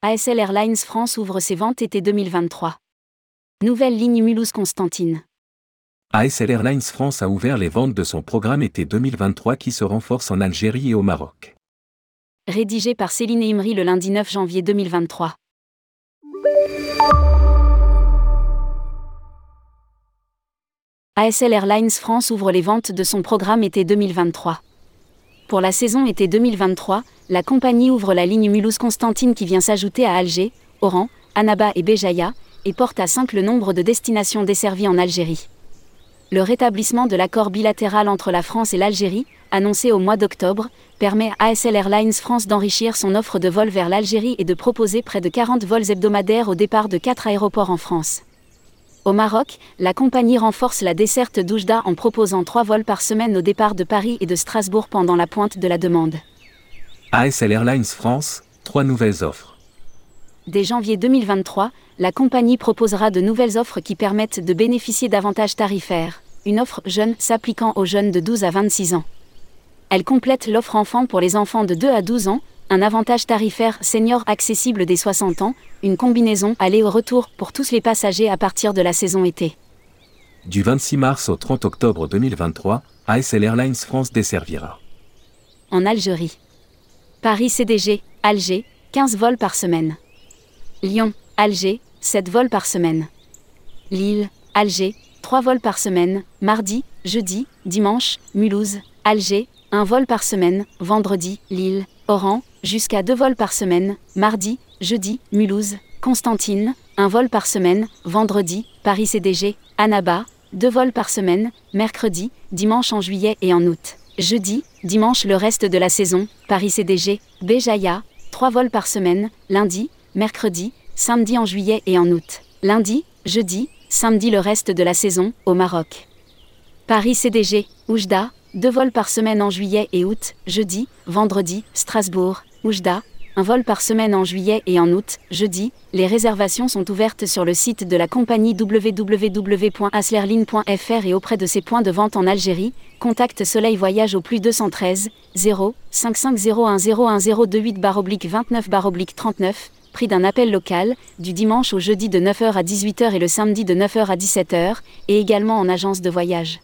ASL Airlines France ouvre ses ventes été 2023. Nouvelle ligne Mulhouse-Constantine. ASL Airlines France a ouvert les ventes de son programme été 2023 qui se renforce en Algérie et au Maroc. Rédigé par Céline Imri le lundi 9 janvier 2023. ASL Airlines France ouvre les ventes de son programme été 2023. Pour la saison été 2023, la compagnie ouvre la ligne Mulhouse-Constantine qui vient s'ajouter à Alger, Oran, Annaba et Béjaïa, et porte à 5 le nombre de destinations desservies en Algérie. Le rétablissement de l'accord bilatéral entre la France et l'Algérie, annoncé au mois d'octobre, permet à ASL Airlines France d'enrichir son offre de vol vers l'Algérie et de proposer près de 40 vols hebdomadaires au départ de 4 aéroports en France. Au Maroc, la compagnie renforce la desserte d'Oujda en proposant trois vols par semaine au départ de Paris et de Strasbourg pendant la pointe de la demande. ASL Airlines France, trois nouvelles offres. Dès janvier 2023, la compagnie proposera de nouvelles offres qui permettent de bénéficier d'avantages tarifaires. Une offre jeune s'appliquant aux jeunes de 12 à 26 ans. Elle complète l'offre enfant pour les enfants de 2 à 12 ans, un avantage tarifaire senior accessible des 60 ans, une combinaison aller-retour pour tous les passagers à partir de la saison été. Du 26 mars au 30 octobre 2023, ASL Airlines France desservira. En Algérie. Paris CDG, Alger, 15 vols par semaine. Lyon, Alger, 7 vols par semaine. Lille, Alger, 3 vols par semaine, mardi, jeudi, dimanche, Mulhouse, Alger, 1 vol par semaine, vendredi, Lille, Oran, jusqu'à 2 vols par semaine, mardi, jeudi, Mulhouse, Constantine, un vol par semaine, vendredi, Paris CDG, Annaba, deux vols par semaine, mercredi, dimanche en juillet et en août. Jeudi, dimanche le reste de la saison, Paris CDG, Béjaïa, trois vols par semaine, lundi, mercredi, samedi en juillet et en août. Lundi, jeudi, samedi le reste de la saison, au Maroc. Paris CDG, Oujda, deux vols par semaine en juillet et août, jeudi, vendredi, Strasbourg, Oujda, un vol par semaine en juillet et en août, jeudi. Les réservations sont ouvertes sur le site de la compagnie www.aslerline.fr et auprès de ses points de vente en Algérie. Contacte Soleil Voyage au plus 213 0 55010128 29 39 prix d'un appel local, du dimanche au jeudi de 9h à 18h et le samedi de 9h à 17h, et également en agence de voyage.